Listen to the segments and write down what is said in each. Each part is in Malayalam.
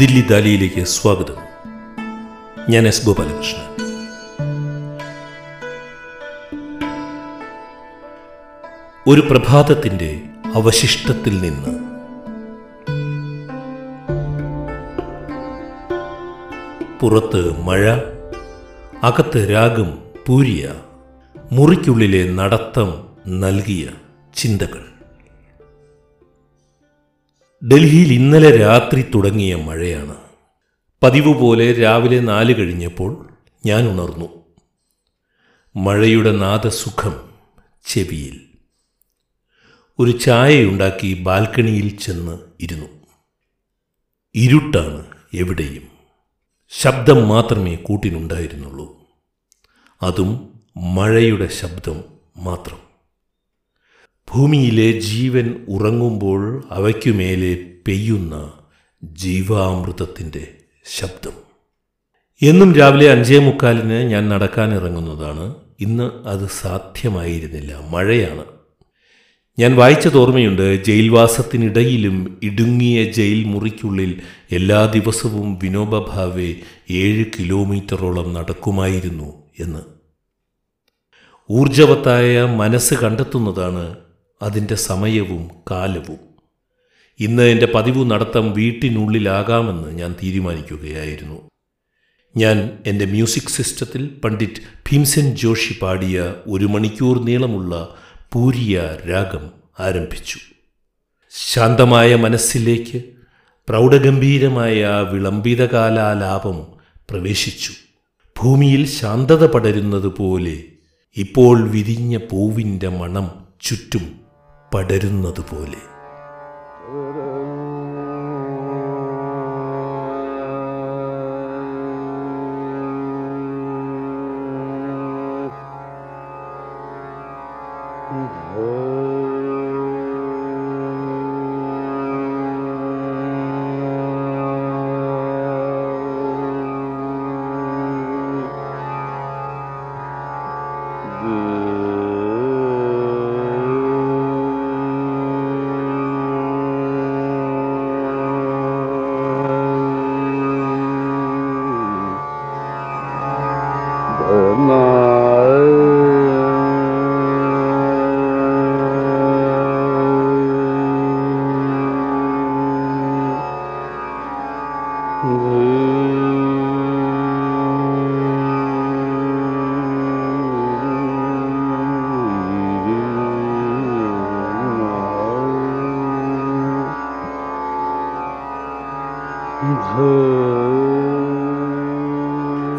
ദില്ലി ദാലിയിലേക്ക് സ്വാഗതം. ഞാൻ എസ് ഗോപാലകൃഷ്ണൻ. ഒരു പ്രഭാതത്തിന്റെ അവശിഷ്ടത്തിൽ നിന്ന് പുറത്ത് മഴ അകത്ത് രാഗം പൂരിയ മുറിക്കുള്ളിലെ നടത്തം നൽകിയ ചിന്തകൾ. ഡൽഹിയിൽ ഇന്നലെ രാത്രി തുടങ്ങിയ മഴയാണ്. പതിവ് പോലെ രാവിലെ നാല് കഴിഞ്ഞപ്പോൾ ഞാൻ ഉണർന്നു. മഴയുടെ നാദസുഖം ചെവിയിൽ. ഒരു ചായയുണ്ടാക്കി ബാൽക്കണിയിൽ ചെന്ന് ഇരുന്നു. ഇരുട്ടാണ് എവിടെയും. ശബ്ദം മാത്രമേ കൂട്ടിനുണ്ടായിരുന്നുള്ളൂ. അതും മഴയുടെ ശബ്ദം മാത്രം. ഭൂമിയിലെ ജീവൻ ഉറങ്ങുമ്പോൾ അവയ്ക്കുമേലെ പെയ്യുന്ന ജീവാമൃതത്തിന്റെ ശബ്ദം. എന്നും രാവിലെ അഞ്ചേ മുക്കാലിന് ഞാൻ നടക്കാൻ ഇറങ്ങുന്നതാണ് ഇന്ന് അത് സാധ്യമായിരുന്നില്ല. മഴയാണ്. ഞാൻ വായിച്ചത് ഓർമ്മയുണ്ട്. ജയിൽവാസത്തിനിടയിലും ഇടുങ്ങിയ ജയിൽ മുറിക്കുള്ളിൽ എല്ലാ ദിവസവും വിനോബ ഭാവെ ഏഴ് കിലോമീറ്ററോളം നടക്കുമായിരുന്നു എന്ന്. ഊർജവത്തായ മനസ്സ് കണ്ടെത്തുന്നതാണ് അതിന്റെ സമയവും കാലവും. ഇന്ന് എന്റെ പതിവ് നടത്തം വീട്ടിനുള്ളിലാകാമെന്ന് ഞാൻ തീരുമാനിക്കുകയായിരുന്നു. ഞാൻ എന്റെ മ്യൂസിക് സിസ്റ്റത്തിൽ പണ്ഡിറ്റ് ഭീംസൻ ജോഷി പാടിയ ഒരു മണിക്കൂർ നീളമുള്ള പൂരിയ രാഗം ആരംഭിച്ചു. ശാന്തമായ മനസ്സിലേക്ക് പ്രൗഢഗംഭീരമായ വിളംബിതകാലാലാപം പ്രവേശിച്ചു. ഭൂമിയിൽ ശാന്തത പടരുന്നത് പോലെ ഇപ്പോൾ വിരിഞ്ഞ പൂവിന്റെ മണം ചുറ്റും പടരുന്നത്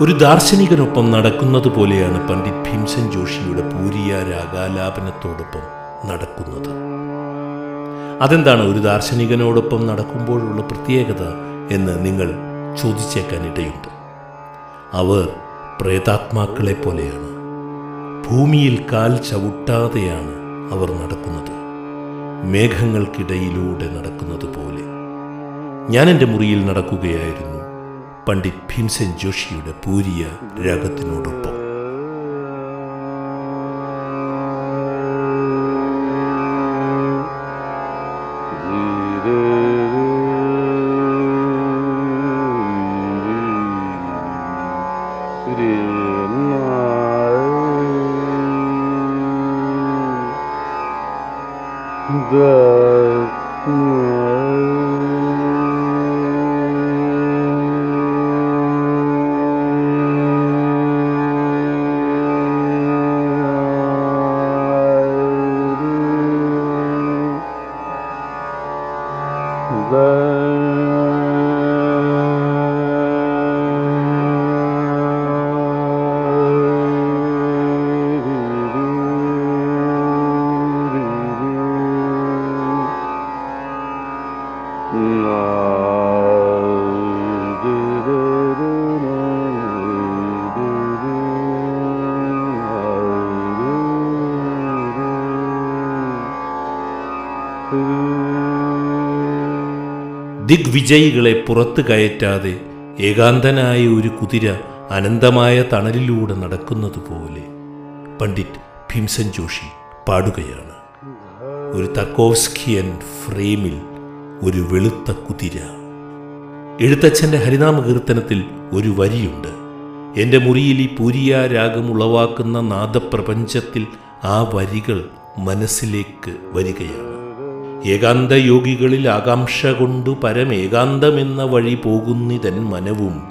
ഒരു ദാർശനികനൊപ്പം നടക്കുന്നത് പോലെയാണ് പണ്ഡിറ്റ് ഭീംസൻ ജോഷിയുടെ പൂരിയ രാഗാലാപനത്തോടൊപ്പം നടക്കുന്നത്. അതെന്താണ് ഒരു ദാർശനികനോടൊപ്പം നടക്കുമ്പോഴുള്ള പ്രത്യേകത എന്ന് നിങ്ങൾ ചോദിച്ചേക്കാനിടയുണ്ട്. അവർ പ്രേതാത്മാക്കളെ പോലെയാണ്. ഭൂമിയിൽ കാൽ ചവിട്ടാതെയാണ് അവർ നടക്കുന്നത്. മേഘങ്ങൾക്കിടയിലൂടെ നടക്കുന്നത് പോലെ. ഞാൻ എന്റെ മുറിയിൽ നടക്കുകയായിരുന്നു. പണ്ഡിറ്റ് ഭീംസെൻ ജോഷിയുടെ പൂരിയ രാഗത്തിനോടൊപ്പം ദിഗ്വിജയികളെ പുറത്തു കയറ്റാതെ ഏകാന്തനായ ഒരു കുതിര അനന്തമായ തണലിലൂടെ നടക്കുന്നതുപോലെ. പണ്ഡിറ്റ് ഭീംസൻ ജോഷി പാടുകയാണ്. ഒരു തക്കോവ്സ്കിയൻ ഫ്രെയിമിൽ ഒരു വെളുത്ത കുതിര. എഴുത്തച്ഛന്റെ ഹരിനാമ കീർത്തനത്തിൽ ഒരു വരിയുണ്ട്. എന്റെ മുറിയിൽ ഈ പൂരിയ രാഗം ഉളവാക്കുന്ന നാദപ്രപഞ്ചത്തിൽ ആ വരികൾ മനസ്സിലേക്ക് വരികയാണ്. ഏകാന്ത യോഗികളിൽ ആകാംക്ഷ കൊണ്ടു പരമേകാന്തമെന്ന വഴി പോകുന്നിതൻ മനവും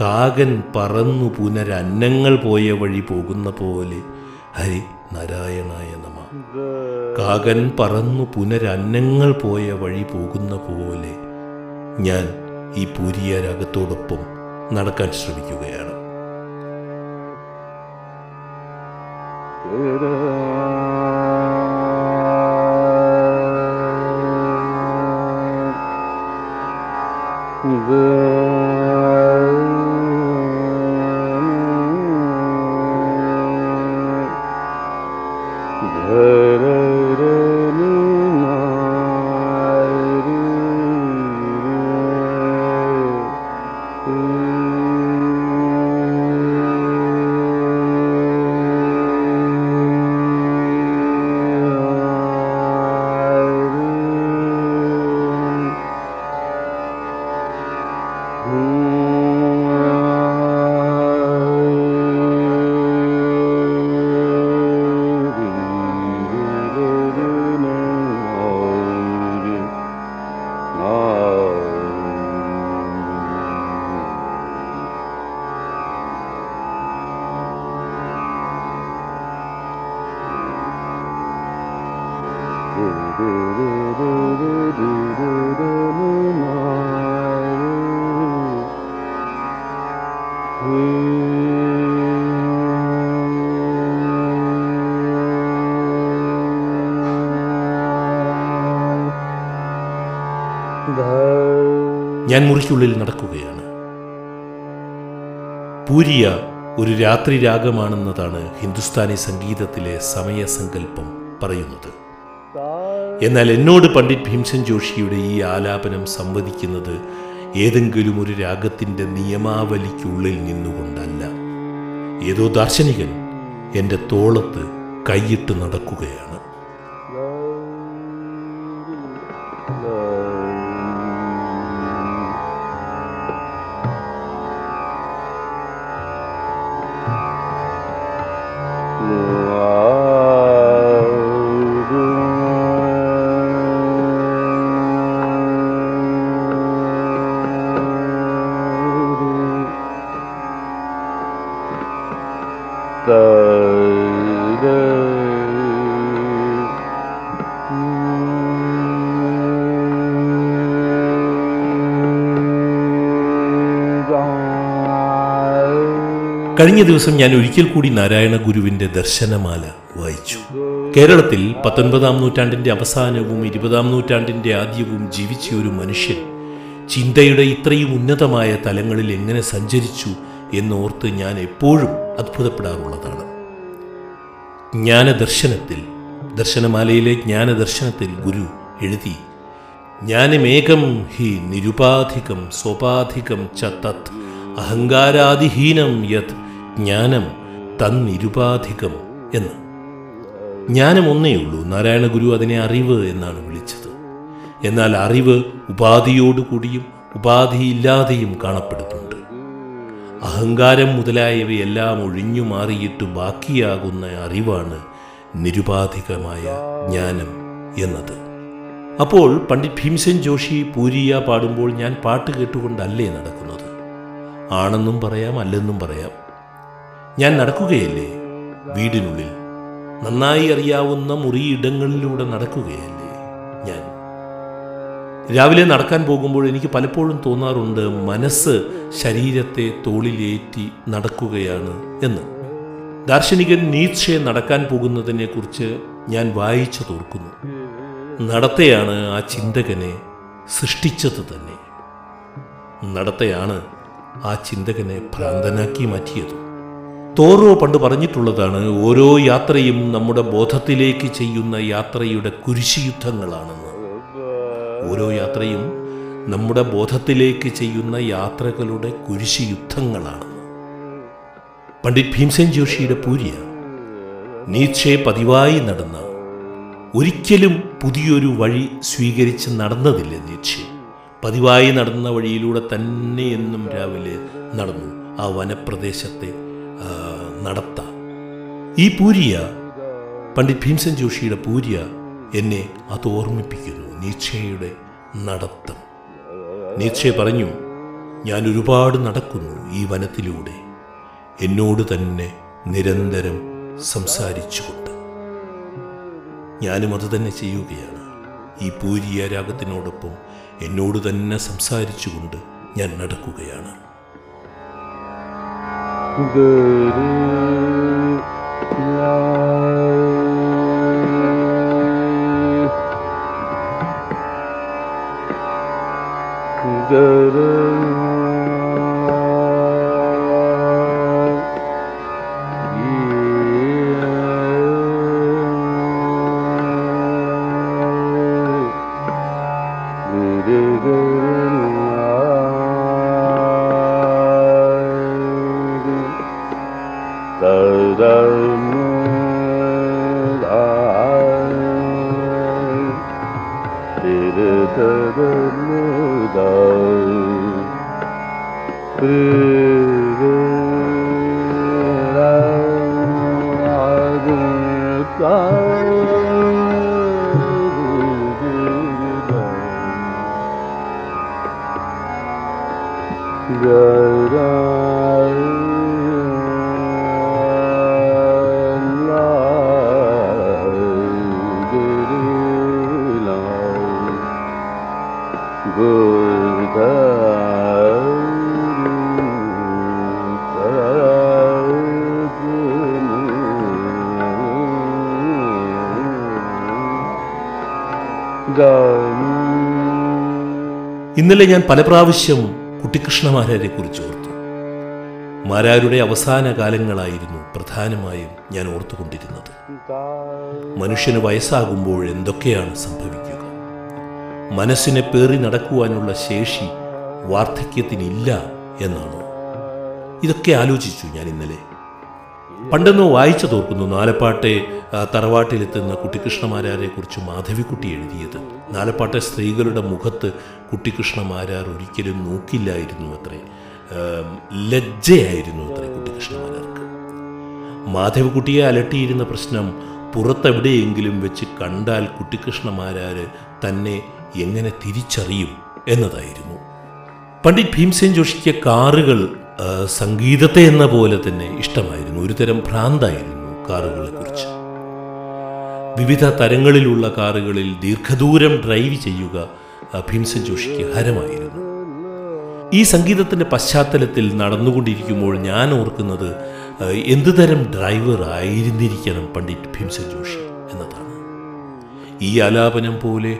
കാകൻ പറന്നു പുനരന്നങ്ങൾ പോയ വഴി പോകുന്ന പോലെ. ഹരി നാരായണായ നമ. കാകൻ പറന്നു പുനരന്നങ്ങൾ പോയ വഴി പോകുന്ന പോലെ. ഞാൻ ഈ പൂരിയ രാഗത്തോടൊപ്പം നടക്കാൻ ശ്രമിക്കുകയാണ്. Silver ഞാൻ മുറിക്കുള്ളിൽ നടക്കുകയാണ്. പൂരിയ ഒരു രാത്രി രാഗമാണെന്നതാണ് ഹിന്ദുസ്ഥാനി സംഗീതത്തിലെ സമയസങ്കല്പം പറയുന്നത്. എന്നാൽ എന്നോട് പണ്ഡിറ്റ് ഭീംസൻ ജോഷിയുടെ ഈ ആലാപനം സംവദിക്കുന്നത് ഏതെങ്കിലും ഒരു രാഗത്തിന്റെ നിയമാവലിക്കുള്ളിൽ നിന്നുകൊണ്ടല്ല. ഏതോ ദാർശനികൻ എന്റെ തോളത്ത് കൈയിട്ട് നടക്കുകയാണ്. കഴിഞ്ഞ ദിവസം ഞാൻ ഒരിക്കൽ കൂടി നാരായണ ഗുരുവിന്റെ ദർശനമാല വായിച്ചു. കേരളത്തിൽ പത്തൊൻപതാം നൂറ്റാണ്ടിന്റെ അവസാനവും ഇരുപതാം നൂറ്റാണ്ടിന്റെ ആദ്യവും ജീവിച്ച ഒരു മനുഷ്യൻ ചിന്തയുടെ ഇത്രയും ഉന്നതമായ തലങ്ങളിൽ എങ്ങനെ സഞ്ചരിച്ചു എന്നോർത്ത് ഞാൻ എപ്പോഴും അത്ഭുതപ്പെടാറുള്ളതാണ്. ജ്ഞാനദർശനത്തിൽ ദർശനമാലയിലെ ജ്ഞാനദർശനത്തിൽ ഗുരു എഴുതി ജ്ഞാനമേകം ഹി നിരുപാധികം സ്വപാധികം ച തത് അഹങ്കാരാദിഹീനം യത് ജ്ഞാനം തന്നിരുപാധികം എന്ന്. ജ്ഞാനം ഒന്നേ ഉള്ളൂ. നാരായണ ഗുരു അതിനെ അറിവ് എന്നാണ് വിളിച്ചത്. എന്നാൽ അറിവ് ഉപാധിയോടുകൂടിയും ഉപാധിയില്ലാതെയും കാണപ്പെടുന്നുണ്ട്. അഹങ്കാരം മുതലായവയെല്ലാം ഒഴിഞ്ഞു മാറിയിട്ട് ബാക്കിയാകുന്ന അറിവാണ് നിരുപാധികമായ ജ്ഞാനം എന്നത്. അപ്പോൾ പണ്ഡിറ്റ് ഭീംസെൻ ജോഷി പൂരിയ പാടുമ്പോൾ ഞാൻ പാട്ട് കേട്ടുകൊണ്ടല്ലേ നടക്കുന്നത് ആണെന്നും പറയാം അല്ലെന്നും പറയാം. ഞാൻ നടക്കുകയല്ലേ? വീടിനുള്ളിൽ നന്നായി അറിയാവുന്ന മുറിയിടങ്ങളിലൂടെ നടക്കുകയല്ലേ ഞാൻ? രാവിലെ നടക്കാൻ പോകുമ്പോൾ എനിക്ക് പലപ്പോഴും തോന്നാറുണ്ട് മനസ്സ് ശരീരത്തെ തോളിലേറ്റി നടക്കുകയാണ് എന്ന്. ദാർശനികൻ നീത്ഷെ നടക്കാൻ പോകുന്നതിനെക്കുറിച്ച് ഞാൻ വായിച്ചു തോർക്കുന്നു. നടത്തയാണ് ആ ചിന്തകനെ സൃഷ്ടിച്ചത് തന്നെ. നടത്തയാണ് ആ ചിന്തകനെ ഭ്രാന്തനാക്കി മാറ്റിയത്. തോറോ പണ്ട് പറഞ്ഞിട്ടുള്ളതാണ് ഓരോ യാത്രയും നമ്മുടെ ബോധത്തിലേക്ക് ചെയ്യുന്ന യാത്രയുടെ കുരിശുയുദ്ധങ്ങളാണെന്ന്. ഓരോ യാത്രയും നമ്മുടെ ബോധത്തിലേക്ക് ചെയ്യുന്ന യാത്രകളുടെ കുരിശുയുദ്ധങ്ങളാണെന്ന്. പണ്ഡിറ്റ് ഭീംസെൻ ജോഷിയുടെ പൂര്യ നീച്ചെ പതിവായി നടന്ന ഒരിക്കലും പുതിയൊരു വഴി സ്വീകരിച്ച് നടന്നതില്ല നീച്ചെ പതിവായി നടന്ന വഴിയിലൂടെ തന്നെ എന്നും രാവിലെ നടന്നു ആ വനപ്രദേശത്തെ നടത്ത. ഈ പൂരിയ പണ്ഡിറ്റ് ഭീംസൻ ജോഷിയുടെ പൂരിയ എന്നെ അത് ഓർമ്മിപ്പിക്കുന്നു. നീച്ചയുടെ നടത്തം. നീച്ച പറഞ്ഞു ഞാൻ ഒരുപാട് നടക്കുന്നു ഈ വനത്തിലൂടെ. എന്നോട് തന്നെ നിരന്തരം സംസാരിച്ചുകൊണ്ട്. ഞാനും അത് തന്നെ ചെയ്യുകയാണ്. ഈ പൂരിയ രാഗത്തിനോടൊപ്പം എന്നോട് തന്നെ സംസാരിച്ചുകൊണ്ട് ഞാൻ നടക്കുകയാണ്. ഇന്നലെ ഞാൻ പല പ്രാവശ്യം കുട്ടിക്കൃഷ്ണമാരാരെ കുറിച്ച് ഓർത്തു. മാരാരുടെ അവസാന കാലങ്ങളായിരുന്നു പ്രധാനമായും ഞാൻ ഓർത്തുകൊണ്ടിരുന്നത്. മനുഷ്യന് വയസ്സാകുമ്പോൾ എന്തൊക്കെയാണ് സംഭവിക്കുക? മനസ്സിനെ പേറി നടക്കുവാനുള്ള ശേഷി വാർദ്ധക്യത്തിനില്ല എന്നാണോ? ഇതൊക്കെ ആലോചിച്ചു ഞാൻ ഇന്നലെ. പണ്ടെന്നോ വായിച്ചു തോർക്കുന്നു നാലപ്പാട്ടെ തറവാട്ടിലെത്തുന്ന കുട്ടിക്കൃഷ്ണമാരാരെ കുറിച്ച് മാധവിക്കുട്ടി എഴുതിയത്. നാലപ്പാട്ടെ സ്ത്രീകളുടെ മുഖത്ത് കുട്ടിക്കൃഷ്ണമാരാർ ഒരിക്കലും നോക്കില്ലായിരുന്നു അത്രേ. ലജ്ജയായിരുന്നു അത്രേ കുട്ടിക്കൃഷ്ണമാരാർക്ക് മാധവിക്കുട്ടിയെ അലട്ടിയിരുന്ന പ്രശ്നം പുറത്തെവിടെയെങ്കിലും വെച്ച് കണ്ടാൽ കുട്ടിക്കൃഷ്ണമാരാര് തന്നെ എങ്ങനെ തിരിച്ചറിയും എന്നതായിരുന്നു. പണ്ഡിറ്റ് ഭീംസേൻ ജോഷിക്ക് കാറുകൾ സംഗീതത്തെ എന്ന പോലെ തന്നെ ഇഷ്ടമായിരുന്നു. ഒരു തരം ഭ്രാന്തായിരുന്നു കാറുകളെ കുറിച്ച് വിവിധ തരങ്ങളിലുള്ള കാറുകളിൽ ദീർഘദൂരം ഡ്രൈവ് ചെയ്യുക ഭീംസൻ ജോഷിക്ക് ഹരമായിരുന്നു. ഈ സംഗീതത്തിന്റെ പശ്ചാത്തലത്തിൽ നടന്നുകൊണ്ടിരിക്കുമ്പോൾ ഞാൻ ഓർക്കുന്നത് എന്തുതരം ഡ്രൈവർ ആയിരുന്നിരിക്കണം പണ്ഡിറ്റ് ഭീംസൻ ജോഷി എന്നതാണ്. ഈ ആലാപനം പോലെ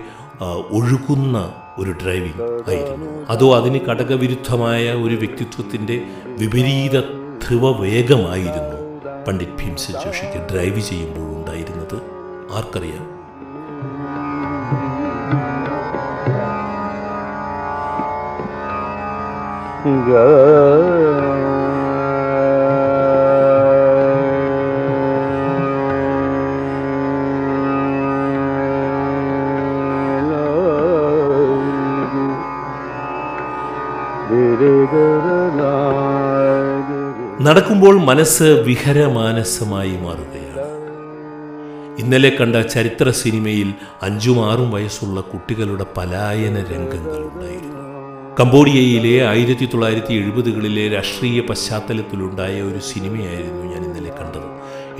ഒഴുകുന്ന ഒരു ഡ്രൈവിംഗ് ആയിരുന്നു അതോ അതിന് ഘടകവിരുദ്ധമായ ഒരു വ്യക്തിത്വത്തിന്റെ വിപരീത ധ്രുവ വേഗമായിരുന്നു പണ്ഡിറ്റ് ഭീംസൻ ജോഷിക്ക് ഡ്രൈവ് ചെയ്യുമ്പോൾ ഉണ്ടായിരുന്നത്? ആർക്കറിയാം? നടക്കുമ്പോൾ മനസ്സ് വിഹരമാനസമായി മാറുകയാണ്. ഇന്നലെ കണ്ട ചരിത്ര സിനിമയിൽ അഞ്ചും ആറും വയസ്സുള്ള കുട്ടികളുടെ പലായന രംഗങ്ങൾ ഉണ്ടായിരുന്നു. കംബോഡിയയിലെ ആയിരത്തി തൊള്ളായിരത്തി എഴുപതുകളിലെ രാഷ്ട്രീയ പശ്ചാത്തലത്തിലുണ്ടായ ഒരു സിനിമയായിരുന്നു ഞാൻ ഇന്നലെ കണ്ടത്.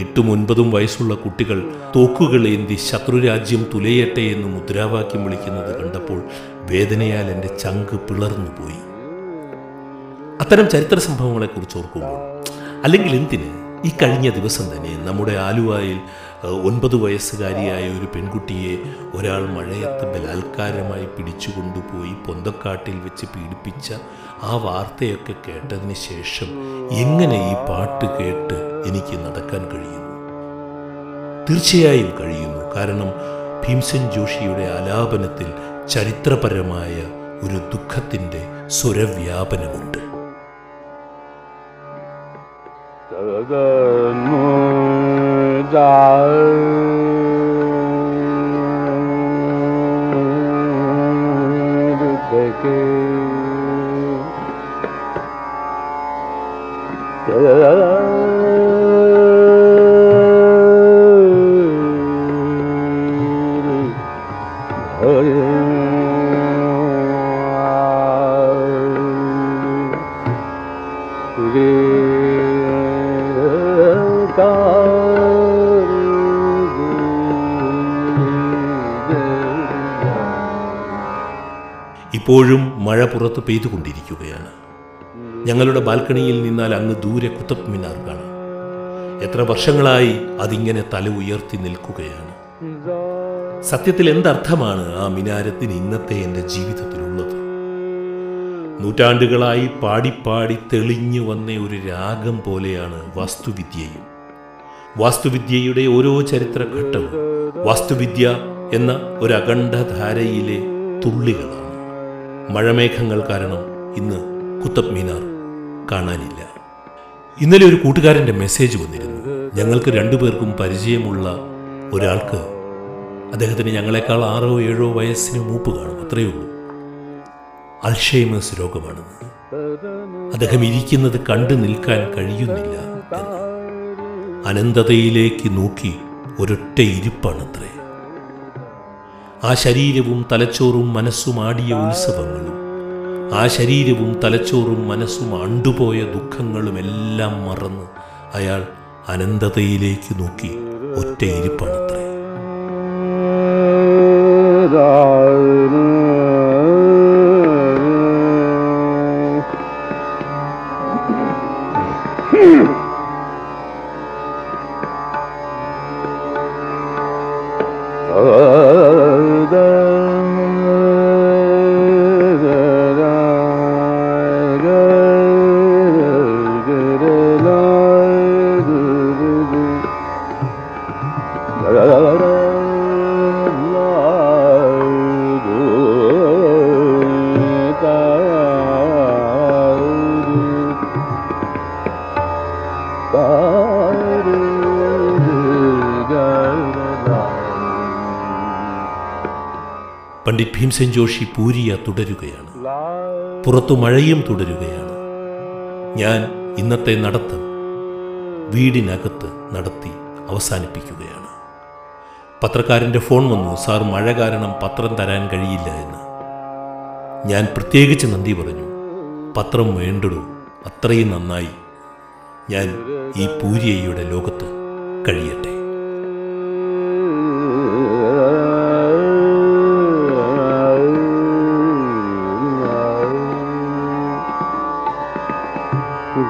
എട്ടും ഒൻപതും വയസ്സുള്ള കുട്ടികൾ തോക്കുകളേന്തി ശത്രുരാജ്യം തുലയട്ടെ എന്ന് മുദ്രാവാക്യം വിളിക്കുന്നത് കണ്ടപ്പോൾ വേദനയാൽ എന്റെ ചങ്ക് പിളർന്നു പോയി അത്തരം ചരിത്ര സംഭവങ്ങളെക്കുറിച്ച് ഓർക്കുമ്പോൾ അല്ലെങ്കിൽ എന്തിന് ഈ കഴിഞ്ഞ ദിവസം തന്നെ നമ്മുടെ ആലുവായിൽ ഒൻപത് വയസ്സുകാരിയായ ഒരു പെൺകുട്ടിയെ ഒരാൾ മഴയത്ത് ബലാത്കാരമായി പിടിച്ചുകൊണ്ടുപോയി പൊന്തക്കാട്ടിൽ വെച്ച് പീഡിപ്പിച്ച ആ വാർത്തയൊക്കെ കേട്ടതിന് ശേഷം എങ്ങനെ ഈ പാട്ട് കേട്ട് എനിക്ക് നടക്കാൻ കഴിയുന്നു? തീർച്ചയായും കഴിയുന്നു. കാരണം ഭീംസൻ ജോഷിയുടെ ആലാപനത്തിൽ ചരിത്രപരമായ ഒരു ദുഃഖത്തിന്റെ സ്വരവ്യാപനമുണ്ട്. जन्म പെയ്തുകൊണ്ടിരിക്കുകയാണ്. ഞങ്ങളുടെ ബാൽക്കണിയിൽ നിന്നാൽ അങ്ങ് ദൂരെ കുത്തബ് മിനാർ കാണാം. എത്ര വർഷങ്ങളായി അതിങ്ങനെ തല ഉയർത്തി നിൽക്കുകയാണ്. സത്യത്തിൽ എന്തർത്ഥമാണ് ആ മിനാരത്തിന് ഇന്നത്തെ എന്റെ ജീവിതത്തിലുള്ളത്? നൂറ്റാണ്ടുകളായി പാടിപ്പാടി തെളിഞ്ഞു വന്ന ഒരു രാഗം പോലെയാണ് വാസ്തുവിദ്യയും. വാസ്തുവിദ്യയുടെ ഓരോ ചരിത്രഘട്ടവും വാസ്തുവിദ്യ എന്ന ഒരു അഖണ്ഡധാരയിലെ തുള്ളികളാണ്. മഴമേഘങ്ങൾ കാരണം ഇന്ന് കുത്തബ് മീനാർ കാണാനില്ല. ഇന്നലെ ഒരു കൂട്ടുകാരന്റെ മെസ്സേജ് വന്നിരുന്നു. ഞങ്ങൾക്ക് രണ്ടുപേർക്കും പരിചയമുള്ള ഒരാൾക്ക് അദ്ദേഹത്തിന് ഞങ്ങളെക്കാൾ ആറോ ഏഴോ വയസ്സിന് മൂപ്പ് കാണും അത്രയേ ഉള്ളൂ. അൾഷൈമേഴ്സ് രോഗമാണെന്ന്. അദ്ദേഹം ഇരിക്കുന്നത് കണ്ടു നിൽക്കാൻ കഴിയുന്നില്ല അനന്തതയിലേക്ക് നോക്കി ഒരൊറ്റ ഇരിപ്പാണത്രേ. ആ ശരീരവും തലച്ചോറും മനസ്സും ആടിയ ഉത്സവങ്ങളും ആ ശരീരവും തലച്ചോറും മനസ്സും അണ്ടുപോയ ദുഃഖങ്ങളും എല്ലാം മറന്ന് അയാൾ അനന്തതയിലേക്ക് നോക്കി ഒറ്റ ഇരിപ്പാണത്രേ. ഭീംസെൻ ജോഷി പൂരിയ തുടരുകയാണ്. പുറത്തു മഴയും തുടരുകയാണ്. ഞാൻ ഇന്നത്തെ നടത്തം വീടിനകത്ത് നടത്തി അവസാനിപ്പിക്കുകയാണ്. പത്രക്കാരന്റെ ഫോൺ വന്നു സാർ മഴ കാരണം പത്രം തരാൻ കഴിയില്ല എന്ന്. ഞാൻ പ്രത്യേകിച്ച് നന്ദി പറഞ്ഞു. പത്രം വേണ്ടടൂ അത്രയും നന്നായി. ഞാൻ ഈ പൂരിയയുടെ ലോകത്ത് കഴിയട്ടെ.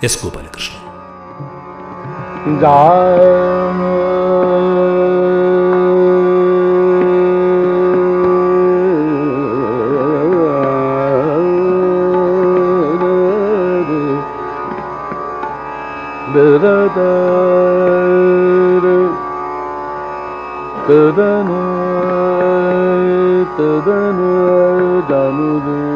എസ് ഗോപാലകൃഷ്ണൻ തദനു തദനു ദനുദേ ഗരിലായ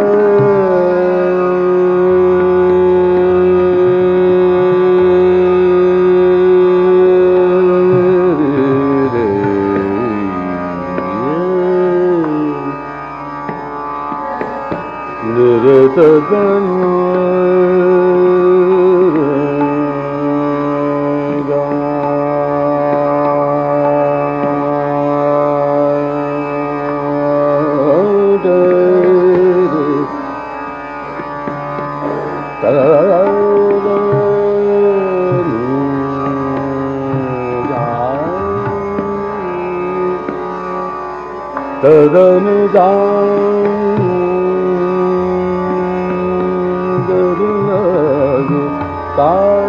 ચરણ જાણ તા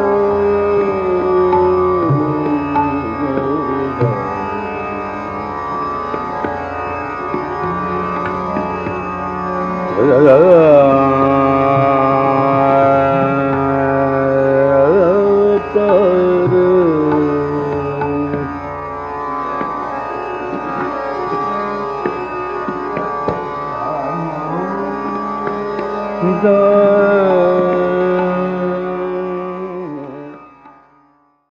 la la la